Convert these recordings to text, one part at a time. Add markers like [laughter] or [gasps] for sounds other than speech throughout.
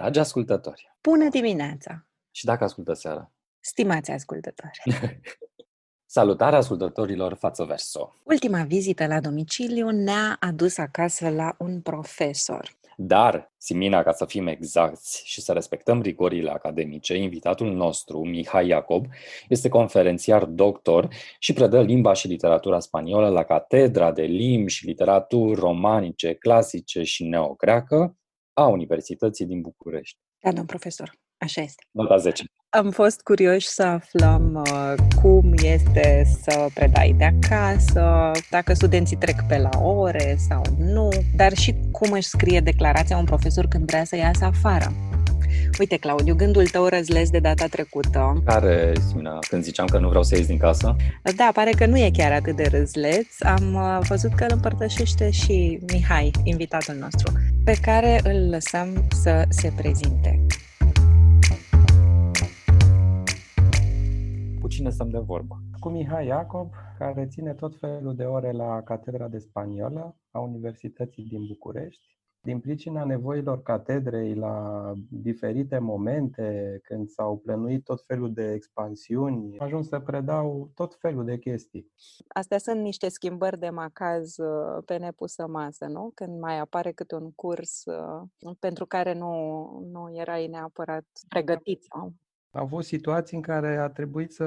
Dragi ascultători! Bună dimineața! Și dacă ascultă seara? Stimați ascultători! [laughs] Salutare ascultătorilor față verso! Ultima vizită la domiciliu ne-a adus acasă la un profesor. Dar, Simina, ca să fim exacti și să respectăm rigorile academice, invitatul nostru, Mihai Iacob, este conferențiar doctor și predă limba și literatura spaniolă la Catedra de Limbi și Literaturi Romanice, Clasice și Neogreacă a Universității din București. Da, domn profesor, așa este. Nota 10. Am fost curioși să aflăm uh, cum este să predai de acasă, dacă studenții trec pe la ore sau nu, dar și cum își scrie declarația un profesor când vrea să iasă afară. Uite, Claudiu, gândul tău răzles de data trecută. Care, Simina, când ziceam că nu vreau să ies din casă? Da, pare că nu e chiar atât de răzleț. Am uh, văzut că îl împărtășește și Mihai, invitatul nostru, pe care îl lăsăm să se prezinte. Cu cine stăm de vorbă? Cu Mihai Iacob, care ține tot felul de ore la Catedra de Spaniolă a Universității din București din pricina nevoilor catedrei la diferite momente, când s-au plănuit tot felul de expansiuni, am ajuns să predau tot felul de chestii. Astea sunt niște schimbări de macaz uh, pe nepusă masă, nu? Când mai apare câte un curs uh, pentru care nu, nu erai neapărat pregătit. Sau... Au fost situații în care a trebuit să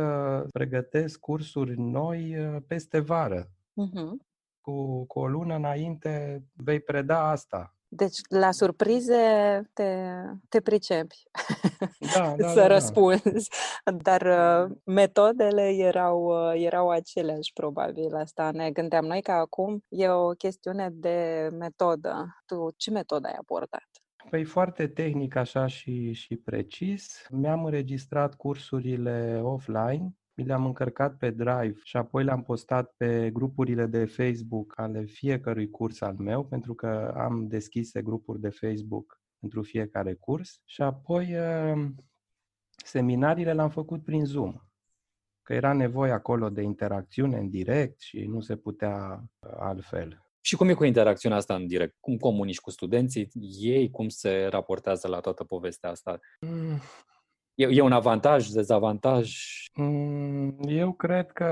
pregătesc cursuri noi uh, peste vară. Uh-huh. Cu, cu o lună înainte vei preda asta deci, la surprize te, te pricepi da, [laughs] da, să da, răspunzi, da. dar uh, metodele erau, uh, erau aceleași, probabil. Asta ne gândeam noi că acum e o chestiune de metodă. Tu ce metodă ai abordat? Păi foarte tehnic așa și, și precis. Mi-am înregistrat cursurile offline mi le-am încărcat pe Drive și apoi le-am postat pe grupurile de Facebook ale fiecărui curs al meu, pentru că am deschise grupuri de Facebook pentru fiecare curs și apoi ehm, seminariile le-am făcut prin Zoom, că era nevoie acolo de interacțiune în direct și nu se putea altfel. Și cum e cu interacțiunea asta în direct? Cum comunici cu studenții? Ei cum se raportează la toată povestea asta? Mm, E, e un avantaj, dezavantaj? Mm, eu cred că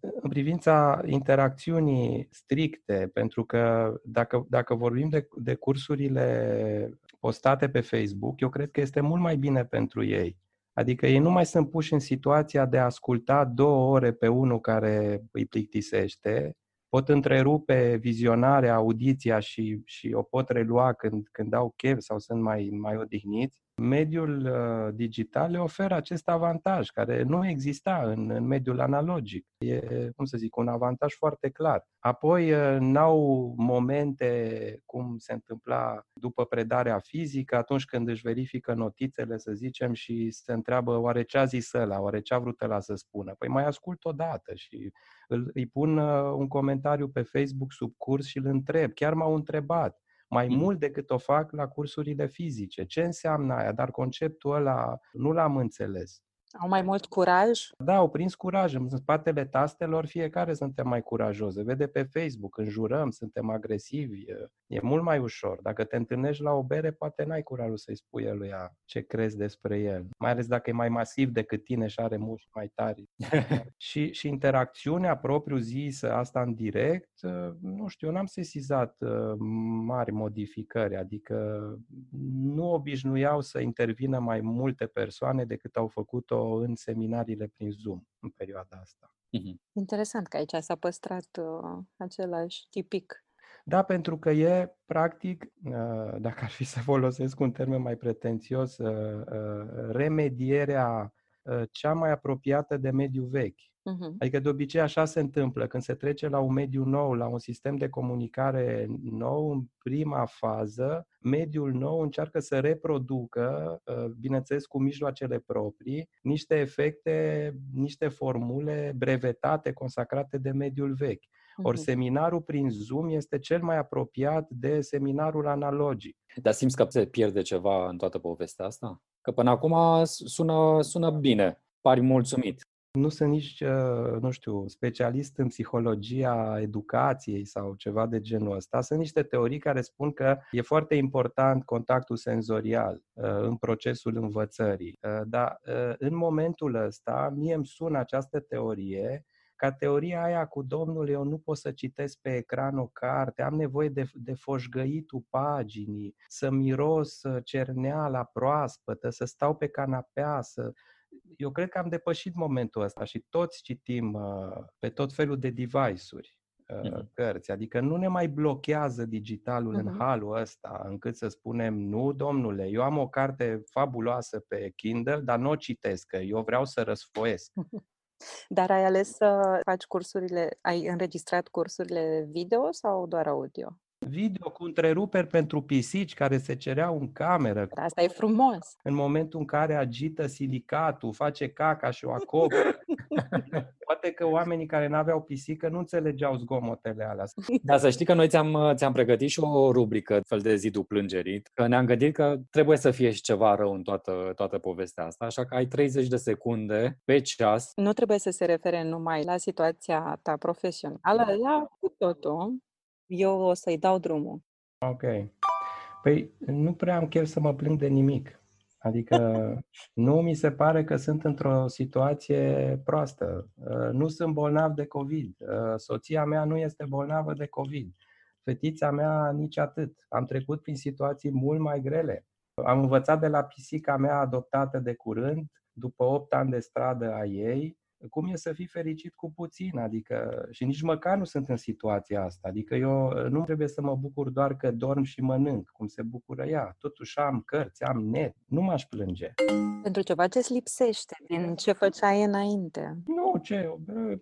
în privința interacțiunii stricte, pentru că dacă, dacă vorbim de, de cursurile postate pe Facebook, eu cred că este mult mai bine pentru ei. Adică ei nu mai sunt puși în situația de a asculta două ore pe unul care îi plictisește, pot întrerupe vizionarea, audiția și, și o pot relua când, când au chef sau sunt mai, mai odihniți mediul uh, digital le oferă acest avantaj care nu exista în, în mediul analogic. E, cum să zic, un avantaj foarte clar. Apoi uh, n-au momente cum se întâmpla după predarea fizică, atunci când își verifică notițele, să zicem, și se întreabă oare ce a zis ăla, oare ce a vrut ăla să spună. Păi mai ascult o dată și îl, îi pun uh, un comentariu pe Facebook sub curs și îl întreb. Chiar m-au întrebat mai mm. mult decât o fac la cursurile fizice. Ce înseamnă aia? Dar conceptul ăla nu l-am înțeles. Au mai mult curaj? Da, au prins curaj. În spatele tastelor fiecare suntem mai curajos. Se vede pe Facebook, înjurăm, suntem agresivi. E mult mai ușor. Dacă te întâlnești la o bere, poate n-ai curajul să-i spui eluia ce crezi despre el. Mai ales dacă e mai masiv decât tine și are mușchi mai tari. [laughs] și, și interacțiunea propriu-zisă, asta în direct, nu știu, n-am sesizat uh, mari modificări. Adică nu obișnuiau să intervină mai multe persoane decât au făcut-o în seminariile prin Zoom în perioada asta. Mhm. Interesant că aici s-a păstrat uh, același tipic. Da, pentru că e, practic, uh, [laughs] dacă ar fi să folosesc un termen mai pretențios, uh, uh, remedierea uh, cea mai apropiată de mediul vechi. Uh-huh. Adică de obicei așa se întâmplă. Când se trece la un mediu nou, la un sistem de comunicare nou, în prima fază, mediul nou încearcă să reproducă, uh, bineînțeles cu mijloacele proprii, niște efecte, niște formule brevetate, consacrate de mediul vechi. Ori seminarul prin Zoom este cel mai apropiat de seminarul analogic. Dar simți că se pierde ceva în toată povestea asta? Că până acum sună, sună bine, pari mulțumit. Nu sunt nici, uh, nu știu, specialist în psihologia educației sau ceva de genul ăsta. Sunt niște teorii care spun că e foarte important contactul senzorial uh, în procesul învățării. Uh, dar în momentul ăsta, mie îmi sună această teorie ca teoria aia cu Domnul, eu nu pot să citesc pe ecran o carte, am nevoie de, de foșgăitul paginii, să miros cerneala proaspătă, să stau pe canapea, să... Eu cred că am depășit momentul ăsta și toți citim uh, pe tot felul de device-uri uh, mm-hmm. cărți. Adică nu ne mai blochează digitalul mm-hmm. în halul ăsta, încât să spunem, nu, domnule, eu am o carte fabuloasă pe Kindle, dar nu o citesc, că eu vreau să răsfoiesc. [laughs] Dar ai ales să faci cursurile, ai înregistrat cursurile video sau doar audio? Video cu întreruperi pentru pisici care se cereau în cameră. Asta e frumos. În momentul în care agită silicatul, face caca și o acoperă. [laughs] Poate că oamenii care n-aveau pisică nu înțelegeau zgomotele alea. Da, să știi că noi ți-am, ți-am pregătit și o rubrică, fel de zidul plângerii, că ne-am gândit că trebuie să fie și ceva rău în toată, toată povestea asta, așa că ai 30 de secunde pe ceas. Nu trebuie să se refere numai la situația ta profesională, la cu totul eu o să-i dau drumul. Ok. Păi nu prea am chef să mă plâng de nimic. Adică [laughs] nu mi se pare că sunt într-o situație proastă. Uh, nu sunt bolnav de COVID. Uh, soția mea nu este bolnavă de COVID. Fetița mea nici atât. Am trecut prin situații mult mai grele. Am învățat de la pisica mea adoptată de curând, după 8 ani de stradă a ei, cum e să fii fericit cu puțin, adică și nici măcar nu sunt în situația asta, adică eu uh, nu trebuie să mă bucur doar că dorm și mănânc, cum se bucură ea, totuși am cărți, am net, nu m-aș plânge. Pentru ceva ce-ți lipsește din ce făceai înainte? Nu, ce,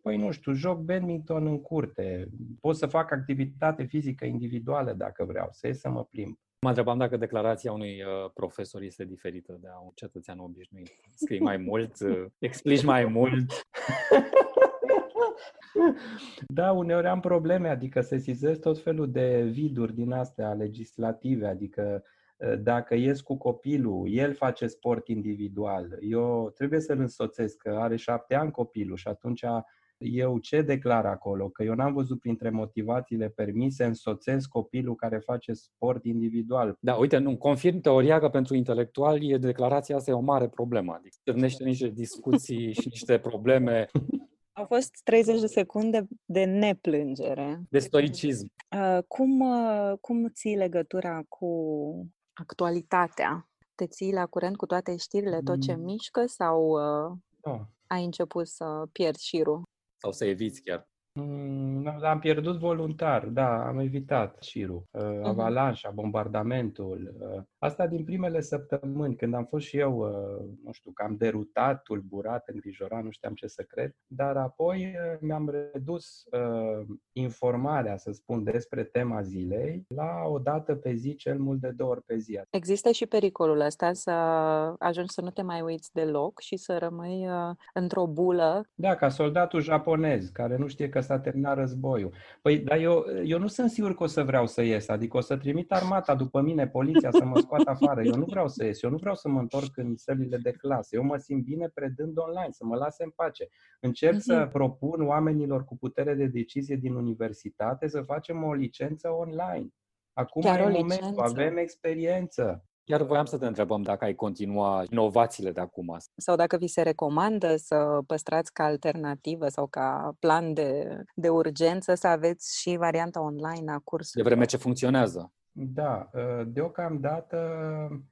păi nu știu, joc badminton în curte, pot să fac activitate fizică individuală dacă vreau, să ies să mă plimb. Mă întrebam dacă declarația unui uh, profesor este diferită de a un cetățean obișnuit. Scrii mai mult, uh, explici mai mult. Da, uneori am probleme, adică se sizez tot felul de viduri din astea legislative, adică uh, dacă ies cu copilul, el face sport individual, eu trebuie să-l însoțesc, că are șapte ani copilul și atunci eu ce declar acolo? Că eu n-am văzut printre motivațiile permise însoțesc copilul care face sport individual. Da, uite, nu, confirm teoria că pentru intelectuali declarația asta e o mare problemă. Adică stârnește niște discuții [laughs] și niște probleme. Au fost 30 de secunde de neplângere. De stoicism. Uh, cum, uh, cum ții legătura cu actualitatea? Te ții la curent cu toate știrile, tot ce mm. mișcă sau uh, da. ai început să pierzi șirul? Sau să eviți chiar? Mm, am pierdut voluntar, da, am evitat șirul, uh, mhm. avalanșa, bombardamentul. Uh, asta din primele săptămâni, când am fost și eu, uh, nu știu, cam derutat, tulburat, îngrijorat, nu știam ce să cred, dar apoi mi-am redus informarea, să spun, despre tema zilei la o dată pe zi, cel mult de două ori pe zi. Există și pericolul ăsta să ajungi să nu te mai uiți deloc și să rămâi într-o bulă. Da, ca soldatul japonez, care nu știe că s-a terminat războiul. Păi, dar eu, eu nu sunt sigur că o să vreau să ies, adică o să trimit armata după mine, poliția, să mă scoată afară. Eu nu vreau să ies, eu nu vreau să mă întorc în sălile de clasă. Eu mă simt bine predând online, să mă lase în pace. Încerc mm-hmm. să mhm. propun oamenilor cu putere de decizie din universitate să facem o licență online. Acum Chiar e momentul, avem experiență. Chiar voiam să te întrebăm dacă ai continua inovațiile de acum. Sau dacă vi se recomandă să păstrați ca alternativă sau ca plan de, de urgență să aveți și varianta online a cursului. De vreme ce funcționează. Da, ă, deocamdată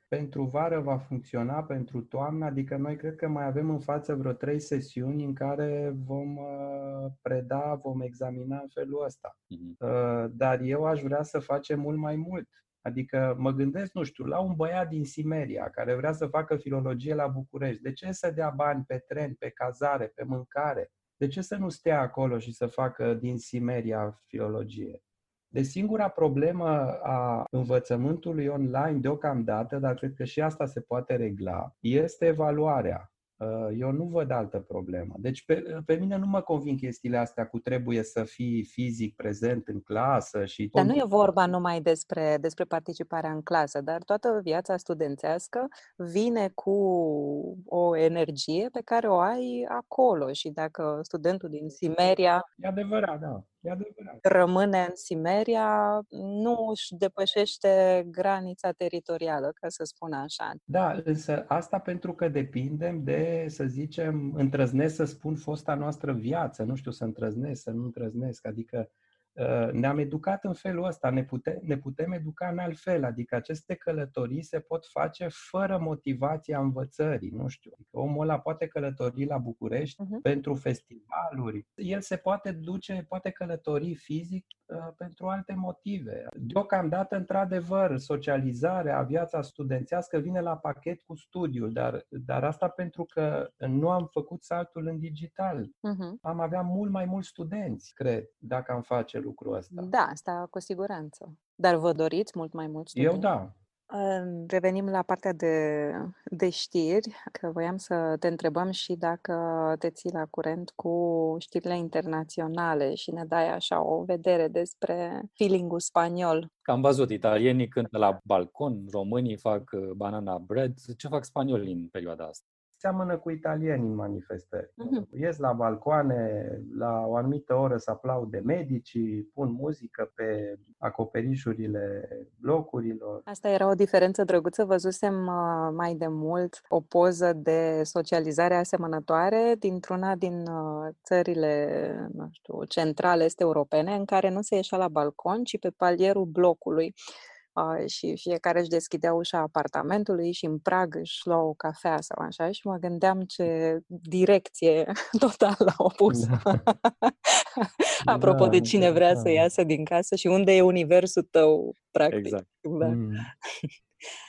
pentru vară va funcționa, pentru toamnă, adică noi cred că mai avem în față vreo trei sesiuni în care vom ă, preda, vom examina în felul ăsta. Uh-huh. Dar eu aș vrea să facem mult mai mult. Adică mă gândesc, nu știu, la un băiat din Simeria care vrea să facă filologie la București. De ce să dea bani pe tren, pe cazare, pe mâncare? De ce să nu stea acolo și să facă din Simeria filologie? De singura problemă a învățământului online deocamdată, dar cred că și asta se poate regla, este evaluarea. Uh, eu nu văd altă problemă. Deci pe, pe mine nu mă convin chestiile astea cu trebuie să fii fizic prezent în clasă și... Dar nu e vorba numai despre, despre participarea în clasă, dar toată viața studențească vine cu o energie pe care o ai acolo și dacă studentul din Simeria... E adevărat, da. E adevărat. Rămâne în Simeria, nu își depășește granița teritorială, ca să spun așa. Da, însă asta pentru că depindem de, să zicem, întrăznesc să spun fosta noastră viață, nu știu, să întrăznesc, să nu întrăznesc, adică Uh, ne-am educat în felul ăsta, ne putem, ne putem educa în alt fel, adică aceste călătorii se pot face fără motivația învățării, nu știu. Adică omul ăla poate călători la București uh-huh. pentru festivaluri, el se poate duce, poate călători fizic uh, pentru alte motive. Deocamdată, într-adevăr, socializarea, viața studențească vine la pachet cu studiul, dar, dar asta pentru că nu am făcut saltul în digital. Uh-huh. Am avea mult mai mulți studenți, cred, dacă am face lucrul ăsta. Da, asta cu siguranță. Dar vă doriți mult mai mult studenți? Eu da. Revenim la partea de, de știri, că voiam să te întrebăm și dacă te ții la curent cu știrile internaționale și ne dai așa o vedere despre feeling-ul spaniol. Am văzut, italienii cântă la balcon, românii fac uh, banana bread. Ce fac spaniolii în perioada asta? Seamănă cu italienii în manifestări. Uh-huh. Ies la balcoane, la o anumită oră să aplaude medicii, pun muzică pe acoperișurile blocurilor. Asta era o diferență drăguță. Văzusem uh, mai de mult o poză de socializare asemănătoare dintr-una din uh, țările, nu știu, centrale este europene, în care nu se ieșea la balcon, ci pe palierul blocului și fiecare își deschidea ușa apartamentului și în prag își lua o cafea sau așa și mă gândeam ce direcție [laughs] total opusă. Da. [laughs] Apropo da, de cine vrea da. să iasă din casă și unde e universul tău, practic. Exact. Da. Mm. [laughs]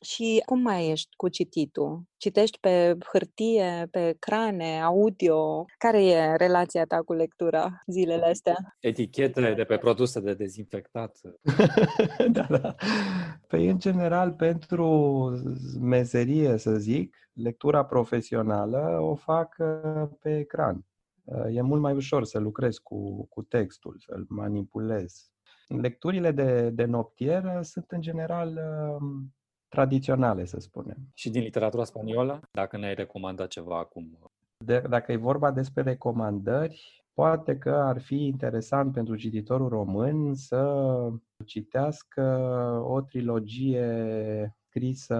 Și cum mai ești cu cititul? Citești pe hârtie, pe ecrane, audio? Care e relația ta cu lectura zilele astea? Etichetele de pe produse de dezinfectat. [laughs] da, da. Păi, în general, pentru meserie, să zic, lectura profesională o fac uh, pe ecran. Uh, e mult mai ușor să lucrez cu, cu textul, să-l manipulez. Lecturile de, de noptier sunt, în general, uh, tradiționale, să spunem. Și din literatura spaniolă, dacă ne-ai recomandat ceva acum? De, dacă e vorba despre recomandări, poate că ar fi interesant pentru cititorul român să citească o trilogie scrisă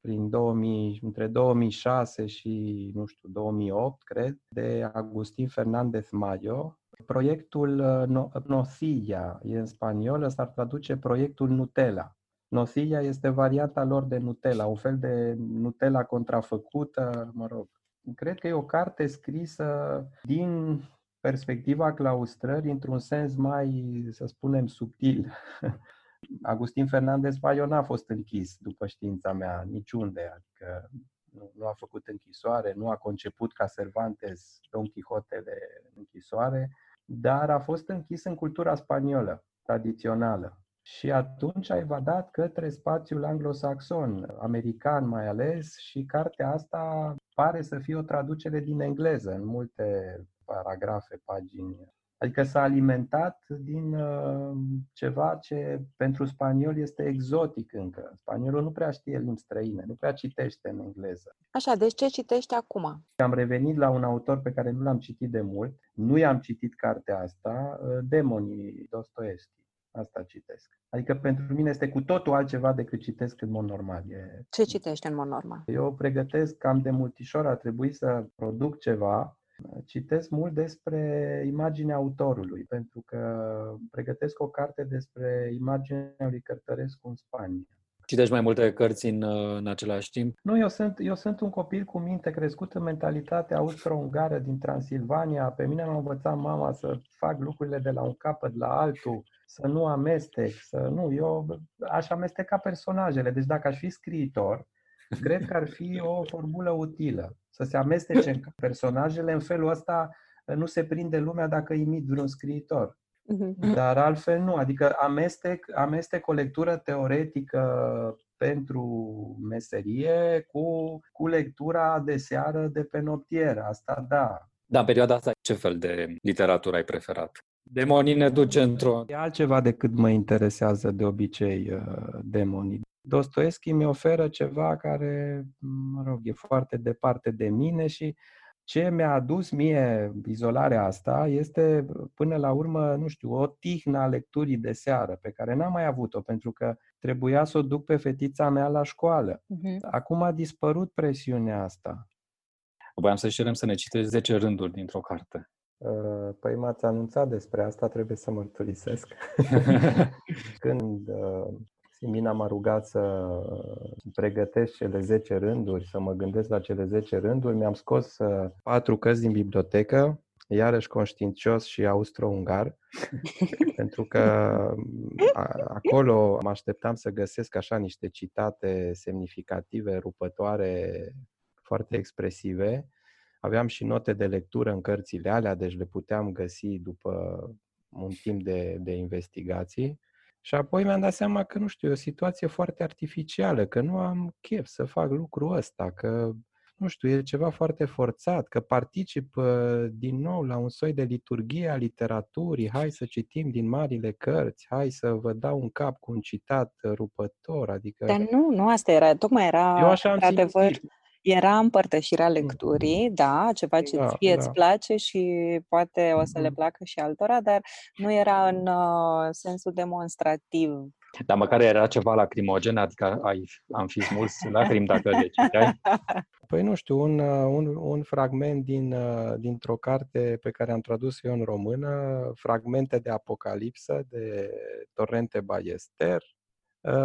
prin 2000, între 2006 și, nu știu, 2008, cred, de Agustin Fernandez Mayo. Proiectul uh, Nocilla, e în spaniolă, s-ar traduce proiectul Nutella. Nocilla este varianta lor de Nutella, un fel de Nutella contrafăcută, mă rog. Cred că e o carte scrisă din perspectiva claustrării într-un sens mai, să spunem, subtil. [laughs] Agustin Fernandez Baio n-a fost închis, după știința mea, niciunde. Adică nu, nu a făcut închisoare, nu a conceput ca Cervantes Don Quixote de închisoare, dar a fost închis în cultura spaniolă, tradițională. Și atunci a evadat către spațiul anglosaxon, american mai ales, și cartea asta pare să fie o traducere din engleză în multe paragrafe, pagini. Adică s-a alimentat din uh, ceva ce pentru spaniol este exotic încă. Spaniolul nu prea știe limbi străine, nu prea citește în engleză. Așa, deci ce citești acum? Am revenit la un autor pe care nu l-am citit de mult. Nu i-am citit cartea asta, uh, Demonii Dostoevski. Asta citesc. Adică pentru mine este cu totul altceva decât citesc în mod normal. E... Ce citești în mod normal? Eu pregătesc cam de multișor, a trebuit să produc ceva. Citesc mult despre imaginea autorului, pentru că pregătesc o carte despre imaginea lui Cărtărescu în Spania. Citești mai multe cărți în, în același timp? Nu, eu sunt, eu sunt un copil cu minte crescut în mentalitatea austro-ungară din Transilvania. Pe mine m-a învățat mama să fac lucrurile de la un capăt la altul să nu amestec, să nu, eu aș amesteca personajele. Deci dacă aș fi scriitor, cred că ar fi o formulă utilă. Să se amestece personajele, în felul ăsta nu se prinde lumea dacă imit vreun scriitor. Mhm. Dar altfel nu, adică amestec, amestec o lectură teoretică pentru meserie cu, cu lectura de seară de pe noptier. Asta da. Da, în perioada asta ce fel de literatură ai preferat? Demonii ne duce într-o... E altceva decât mă interesează de obicei uh, demonii. Dostoevski mi oferă ceva care, mă rog, e foarte departe de mine și ce mi-a adus mie izolarea asta este, până la urmă, nu știu, o tihnă a lecturii de seară, pe care n-am mai avut-o, pentru că trebuia să o duc pe fetița mea la școală. Uh-huh. Acum a dispărut presiunea asta. Voiam să cerem să ne citești 10 rânduri dintr-o carte. Uh, păi m-ați anunțat despre asta, trebuie să mărturisesc. [laughs] Când uh, Simina m-a rugat să pregătesc cele 10 rânduri, să mă gândesc la cele 10 rânduri. Mi-am scos uh, patru cărți din bibliotecă, iarăși conștiincios și austro-ungar, [laughs] pentru că acolo mă așteptam să găsesc așa niște citate semnificative, rupătoare, foarte expresive. Aveam și note de lectură în cărțile alea, deci le puteam găsi după un timp de, de investigații. Și apoi mi-am dat seama că, nu știu, e o situație foarte artificială, că nu am chef să fac lucrul ăsta, că, nu știu, e ceva foarte forțat, că particip uh, din nou la un soi de liturghie a literaturii, hai să citim din marile cărți, hai să vă dau un cap cu un citat rupător, adică... Dar nu, nu asta era, tocmai era, Eu așa am adevăr, simțit. Era împărtășirea mm. lecturii, da, ceva ce da, ție da. îți place și poate o să le mm-hmm. placă și altora, dar nu era în uh, sensul demonstrativ. Dar măcar era ceva lacrimogen, adică ai, am fi smuls lacrimi dacă le citeai? [laughs] Păi nu știu, un, uh, un, un fragment din, uh, dintr-o carte pe care am tradus eu în română, Fragmente de Apocalipsă de Torrente Ballester, Ă,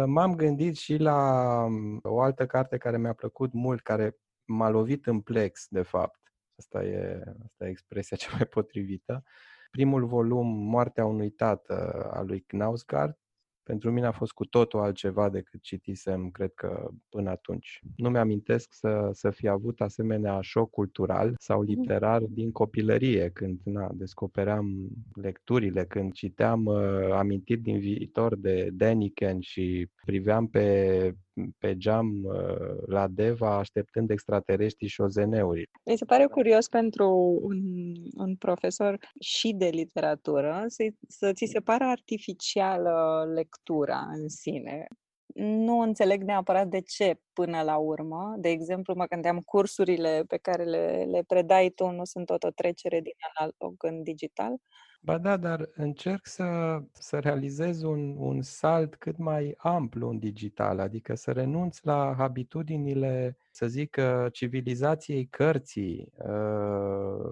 m-am gândit și la mm, o altă carte care mi-a plăcut mult, care m-a lovit în plex, de fapt. Asta e, asta e expresia [laughs] cea mai potrivită. Primul volum, Moartea unui tată, al lui Knausgaard, pentru mine a fost cu totul altceva decât citisem, cred că, până atunci. Nu mi-amintesc să, să fi avut asemenea șoc cultural sau mhm. literar din copilărie, când na, descopeream lecturile, când citeam uh, amintiri din viitor de Deniken și priveam pe pe geam uh, la Deva așteptând extraterestri și ozeneuri. Mi se pare curios pentru un, un profesor și de literatură să, să ți se pară artificială lectura în sine. Nu înțeleg neapărat de ce până la urmă. De exemplu, mă gândeam cursurile pe care le, le predai tu nu sunt tot o trecere din analog în digital. Ba da, dar încerc să, să realizez un, un salt cât mai amplu în digital, adică să renunț la habitudinile, să zic, civilizației cărții, uh,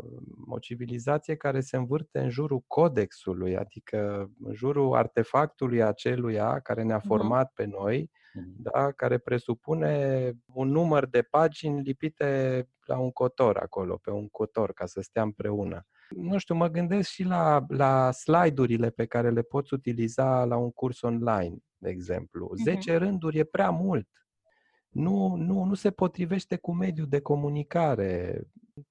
o civilizație care se învârte în jurul codexului, adică în jurul artefactului aceluia care ne-a format pe noi, da, care presupune un număr de pagini lipite la un cotor acolo, pe un cotor, ca să stea împreună nu știu, mă gândesc și la, la slide-urile pe care le poți utiliza la un curs online, de exemplu. 10 uh-huh. rânduri e prea mult. Nu, nu, nu se potrivește cu mediul de comunicare.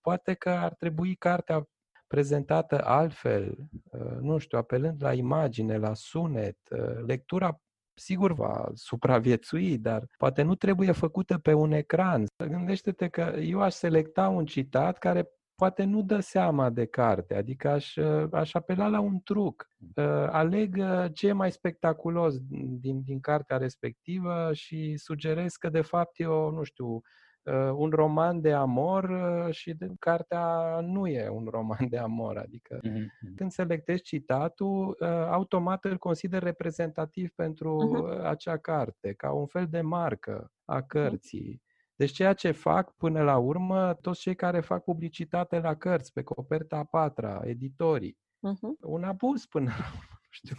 Poate că ar trebui cartea prezentată altfel, uh, nu știu, apelând la imagine, la sunet. Uh, lectura sigur va supraviețui, dar poate nu trebuie făcută pe un ecran. Gândește-te că eu aș selecta un citat care poate nu dă seama de carte, adică aș, aș apela la un truc. Uh, aleg uh, ce e mai spectaculos din, din cartea respectivă și sugerez că de fapt e o, nu știu, uh, un roman de amor și de, cartea nu e un roman de amor. Adică uh-huh. când selectezi citatul, automat îl consider reprezentativ pentru uh-huh. acea carte, ca un fel de marcă a cărții. Deci ceea ce fac până la urmă toți cei care fac publicitate la cărți, pe coperta a patra, editorii, uh-huh. un abuz până la urmă. Știu.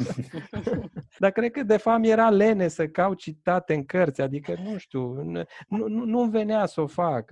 [laughs] Dar cred că de fapt era lene să caut citate în cărți, adică nu știu, nu, nu, nu venea să o fac.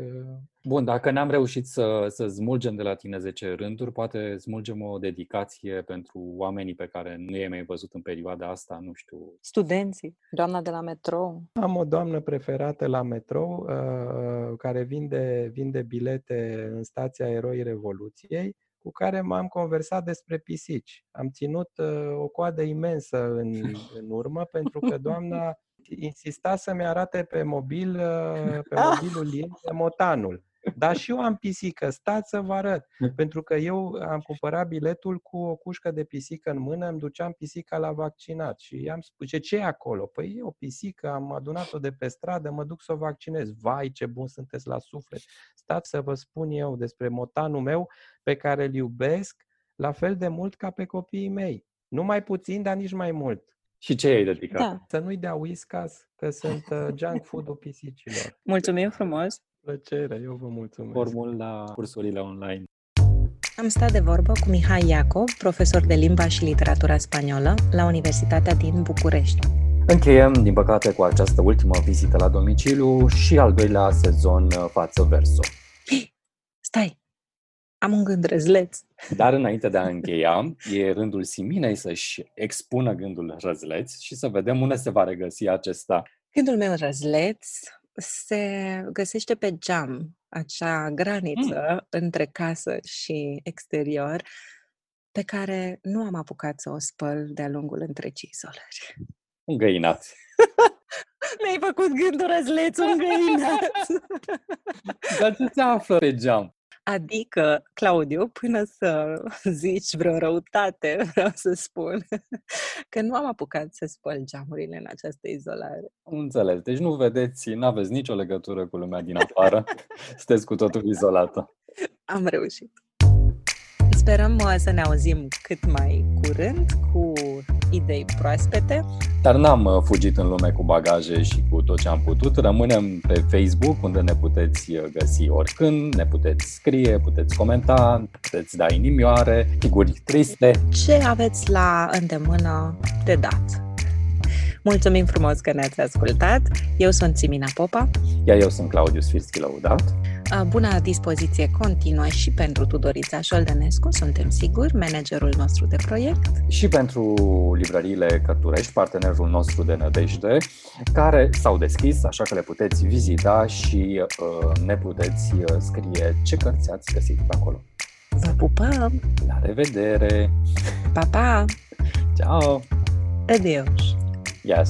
Bun, dacă n-am reușit să, să smulgem de la tine 10 rânduri, poate smulgem o dedicație pentru oamenii pe care nu i-ai mai văzut în perioada asta, nu știu. Studenții, doamna de la metrou. Am o doamnă preferată la metrou uh, care vinde, vinde bilete în stația Eroi Revoluției cu care m-am conversat despre pisici. Am ținut uh, o coadă imensă în, [laughs] în urmă pentru că doamna insista să-mi arate pe mobil, uh, pe mobilul ei, motanul. Dar și eu am pisică, stați să vă arăt. Pentru că eu am cumpărat biletul cu o cușcă de pisică în mână, îmi duceam pisica la vaccinat și i-am spus, ce, ce e acolo? Păi e o pisică, am adunat-o de pe stradă, mă duc să o vaccinez. Vai, ce bun sunteți la suflet! Stați să vă spun eu despre motanul meu pe care îl iubesc la fel de mult ca pe copiii mei. Nu mai puțin, dar nici mai mult. Și ce ai dedicat? Da. Să nu-i dea whiskas, că sunt uh, junk food-ul [laughs] pisicilor. Mulțumim frumos! Plăcere, eu vă mulțumesc. Formula cursurile online. Am stat de vorbă cu Mihai Iacob, profesor de limba și literatura spaniolă la Universitatea din București. Încheiem, din păcate, cu această ultimă vizită la domiciliu și al doilea sezon uh, față verso. [gasps] Stai! Am un gând răzleț. Dar înainte de a încheia, e rândul Siminei să-și expună gândul răzleț și să vedem unde se va regăsi acesta. Gândul meu răzleț se găsește pe geam, acea graniță mm. între casă și exterior, pe care nu am apucat să o spăl de-a lungul întregii izolări. Un găinat. [laughs] Mi-ai făcut gândul răzleț, un găinat. Dar ce se află pe geam? Adică, Claudiu, până să [laughs] zici vreo răutate, [laughs] vreau să spun [laughs] că nu am apucat să spăl geamurile în această izolare. Înțeles. Deci nu vedeți, nu aveți nicio legătură cu lumea din afară. Sunteți cu totul izolată. Am reușit. Sperăm uh, să ne auzim cât mai curând cu idei proaspete. Dar n-am uh, fugit în lume cu bagaje și cu tot ce am putut. Rămânem pe Facebook, unde ne puteți uh, găsi oricând, ne puteți scrie, puteți comenta, puteți da inimioare, figuri triste. Ce aveți la îndemână de dat? Mulțumim frumos că ne-ați ascultat. Eu sunt Simina Popa. Iar eu sunt Claudiu Sfirski Lăudat. Bună dispoziție continuă și pentru Tudorița Șoldănescu, suntem siguri, managerul nostru de proiect. Și pentru librăriile Cărturești, partenerul nostru de nădejde, care s-au deschis, așa că le puteți vizita și uh, ne puteți uh, scrie ce cărți ați găsit pe acolo. Vă pupăm! La revedere! Pa, pa! Ciao! Adeus! Yes.